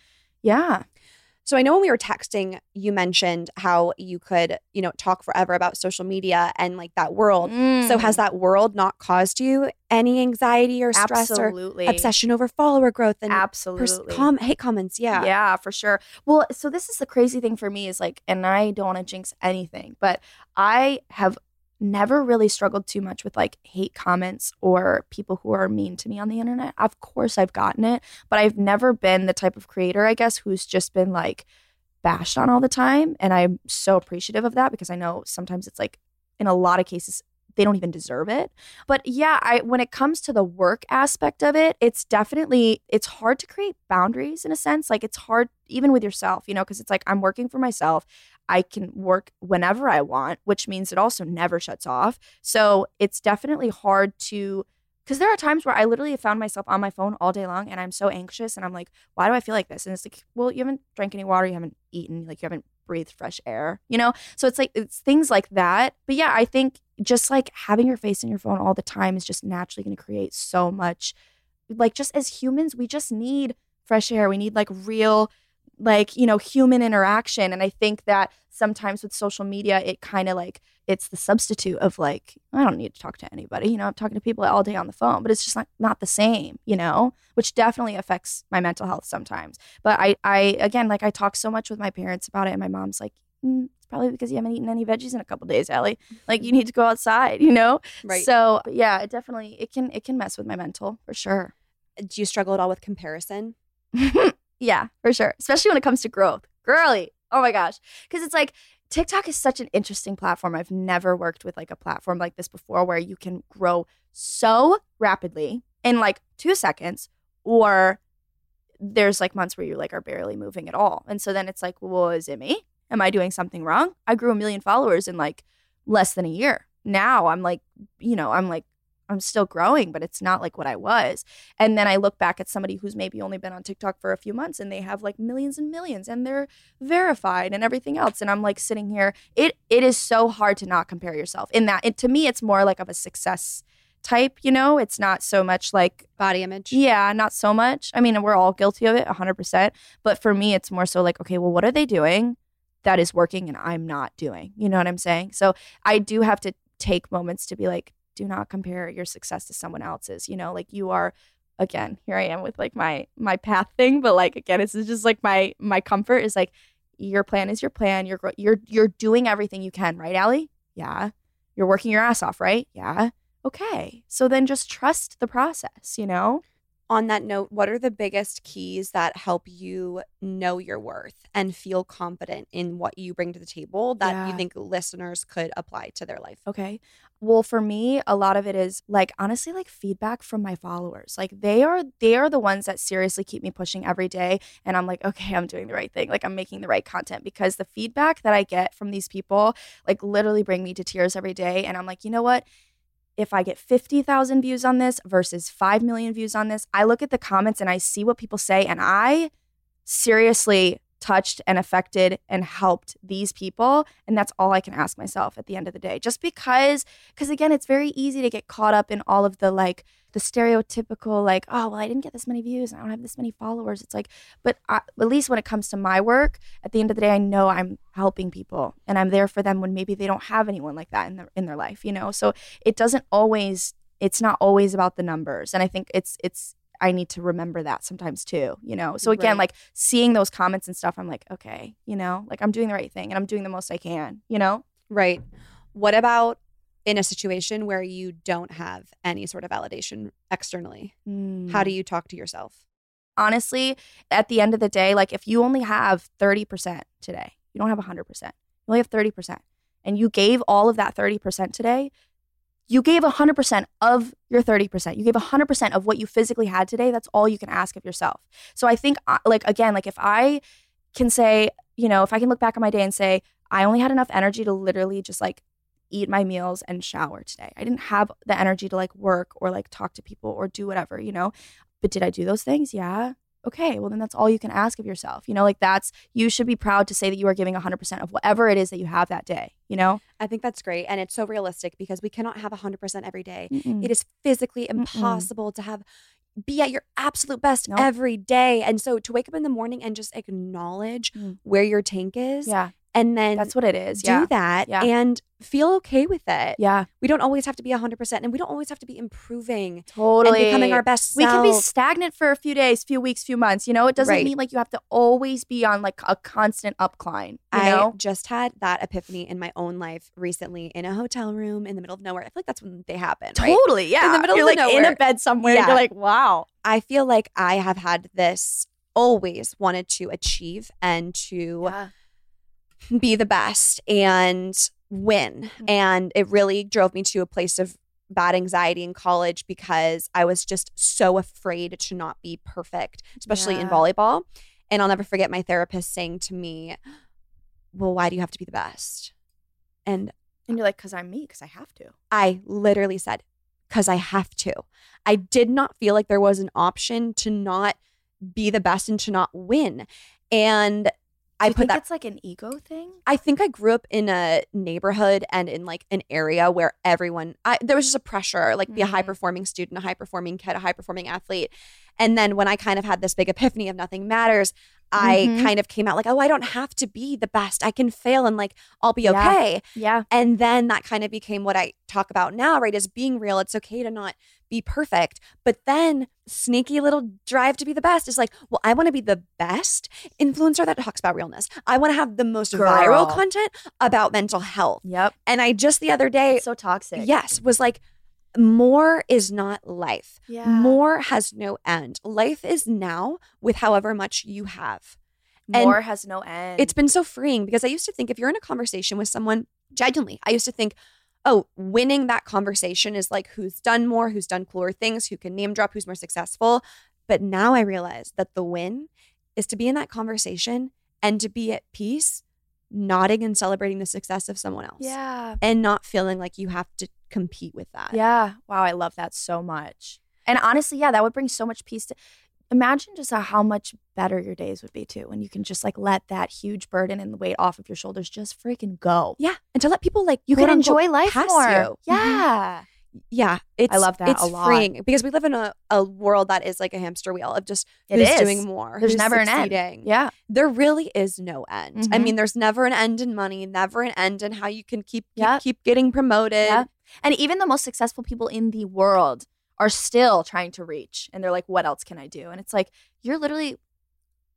yeah. So I know when we were texting, you mentioned how you could, you know, talk forever about social media and like that world. So has mm. that world not caused you any anxiety or stress Absolutely. or obsession over follower growth and pers- Absolutely. com- hate comments? Yeah. Yeah, for sure. Well, so this is the crazy thing for me is like, and I don't want to jinx anything, but I have never really struggled too much with like hate comments or people who are mean to me on the internet. Of course, I've gotten it, but I've never been the type of creator, I guess, who's just been like bashed on all the time. And I'm so appreciative of that because I know sometimes it's like, in a lot of cases, they don't even deserve it. But yeah, I when it comes to the work aspect of it, it's definitely it's hard to create boundaries in a sense. Like it's hard even with yourself, you know, because it's like I'm working for myself. I can work whenever I want, which means it also never shuts off. So it's definitely hard to because there are times where I literally have found myself on my phone all day long and I'm so anxious and I'm like, why do I feel like this? And it's like, well, you haven't drank any water, you haven't eaten, like you haven't breathed fresh air, you know? So it's like, it's things like that. But yeah, I think just like having your face in your phone all the time is just naturally going to create so much. Like, just as humans, we just need fresh air. We need like real, like, you know, human interaction. And I think that sometimes with social media, it kind of like, it's the substitute of like I don't need to talk to anybody. You know, I'm talking to people all day on the phone, but it's just not not the same. You know, which definitely affects my mental health sometimes. But I I again like I talk so much with my parents about it, and my mom's like. Mm, it's probably because you haven't eaten any veggies in a couple days, Ellie. Like you need to go outside, you know. Right. So yeah, it definitely it can it can mess with my mental for sure. Do you struggle at all with comparison? *laughs* yeah, for sure. Especially when it comes to growth. Girly. Oh my gosh. Because it's like TikTok is such an interesting platform. I've never worked with like a platform like this before where you can grow so rapidly in like two seconds, or there's like months where you like are barely moving at all. And so then it's like, well, is it me? Am I doing something wrong? I grew a million followers in like less than a year. Now I'm like, you know, I'm like I'm still growing, but it's not like what I was. And then I look back at somebody who's maybe only been on TikTok for a few months and they have like millions and millions and they're verified and everything else. And I'm like sitting here. It it is so hard to not compare yourself. In that, it, to me, it's more like of a success type. You know, it's not so much like Body image. yeah, not so much. I mean, we're all guilty of it, 100%. But for me, it's more so like, okay, well, what are they doing that is working and I'm not doing? You know what I'm saying? So I do have to take moments to be like, do not compare your success to someone else's. You know, like you are again, here I am with like my my path thing, but like again, this is just like my my comfort is like your plan is your plan. You're you're you're doing everything you can, right, Ally? Yeah. You're working your ass off, right? Yeah. Okay. So then just trust the process, you know? On that note, what are the biggest keys that help you know your worth and feel confident in what you bring to the table that you think listeners could apply to their life? Okay. Well, for me, a lot of it is like honestly like feedback from my followers. Like they are they are the ones that seriously keep me pushing every day and I'm like, okay, I'm doing the right thing. Like I'm making the right content because the feedback that I get from these people like literally bring me to tears every day and I'm like, "You know what? If I get 50,000 views on this versus 5 million views on this, I look at the comments and I see what people say and I seriously touched and affected and helped these people and that's all I can ask myself at the end of the day. Just because because again it's very easy to get caught up in all of the like the stereotypical like oh well I didn't get this many views and I don't have this many followers. It's like but I, at least when it comes to my work at the end of the day I know I'm helping people and I'm there for them when maybe they don't have anyone like that in their in their life you know? So it doesn't always it's not always about the numbers and I think it's it's I need to remember that sometimes too, you know? So again, Right. like seeing those comments and stuff, I'm like, okay, you know, like I'm doing the right thing and I'm doing the most I can, you know? Right. What about in a situation where you don't have any sort of validation externally? How do hmm. you talk to yourself? Honestly, at the end of the day, like if you only have 30% today, you don't have 100%, you only have 30%, and you gave all of that 30% today, you gave 100% of your 30%. You gave 100% of what you physically had today. That's all you can ask of yourself. So I think, uh, like, again, like if I can say, you know, if I can look back on my day and say, I only had enough energy to literally just like eat my meals and shower today. I didn't have the energy to like work or like talk to people or do whatever, you know? But did I do those things? Yeah. Okay. Well, then that's all you can ask of yourself. You know, like that's, you should be proud to say that you are giving 100% of whatever it is that you have that day, you know? I think that's great. And it's so realistic because we cannot have 100% every day. Mm-mm. It is physically impossible to have be at your absolute best Nope. every day. And so to wake up in the morning and just acknowledge Mm. where your tank is Yeah. And then That's what it is. do yeah. that Yeah. and feel okay with it. Yeah. We don't always have to be 100% and we don't always have to be improving Totally. and becoming our best We can be stagnant for a few days, few weeks, few months. You know, it doesn't Right. mean like you have to always be on like a constant upcline. You I know? just had that epiphany in my own life recently in a hotel room in the middle of nowhere. I feel like that's when they happen, right? Totally. Yeah. In the middle You're of like in a bed somewhere. Yeah. You're like, wow. I feel like I have had this always wanted to achieve and to be the best and win. Mm-hmm. And it really drove me to a place of bad anxiety in college because I was just so afraid to not be perfect, especially in volleyball. And I'll never forget my therapist saying to me, Well, why do you have to be the best? And And you're like, because I'm me, because I have to. I literally said, because I have to. I did not feel like there was an option to not be the best and to not win. And I put think that it's like an ego thing? I think I grew up in a neighborhood and in like an area where everyone I, there was just a pressure, like be a Mm-hmm. high performing student, a high performing kid, a high performing athlete. And then when I kind of had this big epiphany of nothing matters, I Mhm. kind of came out like, oh, I don't have to be the best. I can fail and like I'll be Yeah. okay. Yeah. And then that kind of became what I talk about now, right? Is being real. It's okay to not be perfect. But then sneaky little drive to be the best is like, well, I want to be the best influencer that talks about realness. I want to have the most viral content about mental health. Yep. And I just the other day, It's so toxic. yes, was like, more is not life. Yeah. More has no end. Life is now with however much you have. And More has no end. it's been so freeing because I used to think if you're in a conversation with someone, genuinely, I used to think, oh, winning that conversation is like who's done more, who's done cooler things, who can name drop, who's more successful. But now I realize that the win is to be in that conversation and to be at peace, nodding and celebrating the success of someone else. Yeah. And not feeling like you have to compete with that. Yeah. Wow. I love that so much. And honestly, yeah, that would bring so much peace to imagine just how much better your days would be too when you can just like let that huge burden and the weight off of your shoulders just freaking go. Yeah. And to let people like You can enjoy life more. you. Mhm. Yeah. Yeah, it's I love that It's a lot. freeing because we live in a, a world that is like a hamster wheel of just It who's is. doing more. There's never an end. succeeding. Yeah. there really is no end. I Mhm. mean, there's never an end in money, never an end in how you can keep keep, Yep. keep getting promoted. Yeah. And even the most successful people in the world are still trying to reach. And they're like, what else can I do? And it's like, you're literally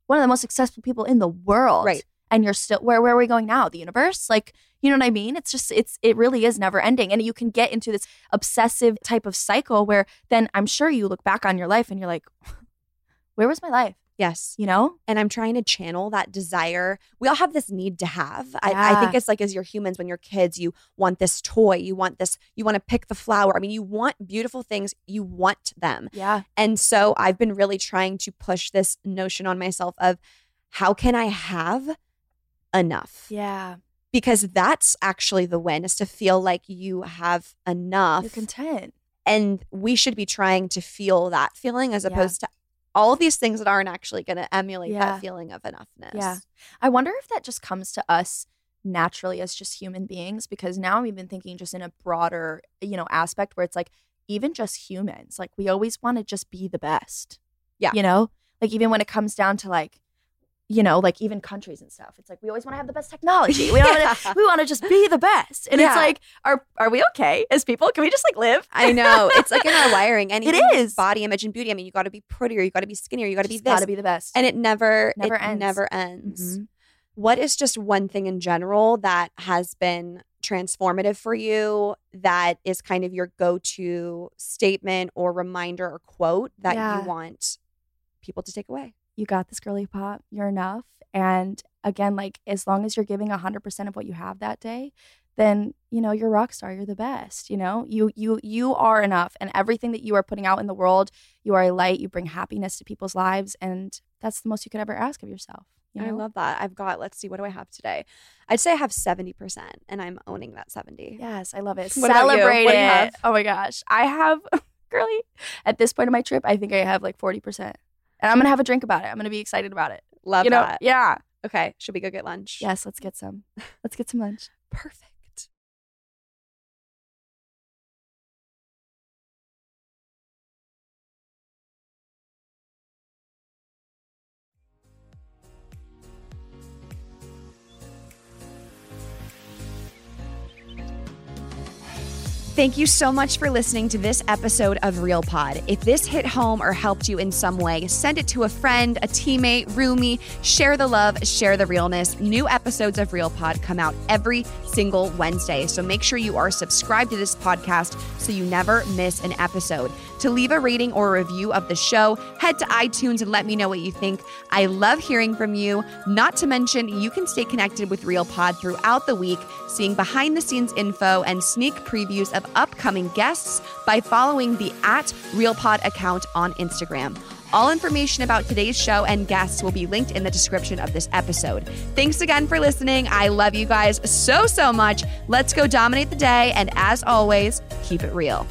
one of the most successful people in the world. Right. And you're still where where are we going now? The universe? Like, you know what I mean? It's just it's it really is never ending. And you can get into this obsessive type of cycle where then I'm sure you look back on your life and you're like, *laughs* where was my life? Yes. You know? And I'm trying to channel that desire. We all have this need to have. I, I think it's like as you're humans, when you're kids, you want this toy, you want this, you want to pick the flower. I mean, you want beautiful things, you want them. Yeah. And so I've been really trying to push this notion on myself of how can I have enough? Yeah. Because that's actually the win is to feel like you have enough. You're content. and we should be trying to feel that feeling as Yeah. opposed to all of these things that aren't actually going to emulate Yeah. that feeling of enoughness. Yeah. I wonder if that just comes to us naturally as just human beings because now I'm even thinking just in a broader, you know, aspect where it's like even just humans, like we always want to just be the best. Yeah. You know? Like even when it comes down to like you know, like even countries and stuff. It's like we always want to have the best technology. *laughs* We want to we want to just be the best. And it's like are are we okay as people? Can we just like live? I know. It's like in our *laughs* wiring. And It is. body image and beauty. I mean, you got to be prettier, you got to be skinnier, you got to be this. gotta be the best. and it never, Never it ends. never ends. Mhm. What is just one thing in general that has been transformative for you that is kind of your go-to statement or reminder or quote that Yeah. you want people to take away? You got this girly pop you're enough. And again like as long as you're giving 100% of what you have that day then you know you're a rock star you're the best you know? You you you are enough. And everything that you are putting out in the world you are a light you bring happiness to people's lives and that's the most you could ever ask of yourself you I love that. I've got, let's see, what do I have today? I'd say I have 70% and I'm owning that 70. yes i love it. *laughs* What celebrate What do you it. Oh my gosh. I have *laughs* girly at this point of my trip i think i have like 40% and i'm gonna have a drink about it i'm gonna be excited about it Love you know that. yeah Okay. Should we go get lunch? yes let's get some let's get some lunch *laughs* Perfect. Thank you so much for listening to this episode of Real Pod. If this hit home or helped you in some way, send it to a friend, a teammate, roomie. Share the love, share the realness. New episodes of Real Pod come out every single Wednesday. So make sure you are subscribed to this podcast so you never miss an episode. To leave a rating or a review of the show, head to iTunes and let me know what you think. I love hearing from you. Not to mention, you can stay connected with Real Pod throughout the week, seeing behind the scenes info and sneak previews of upcoming guests by following the at RealPod account on Instagram. All information about today's show and guests will be linked in the description of this episode. Thanks again for listening. I love you guys so, so much. Let's go dominate the day. And as always, keep it real.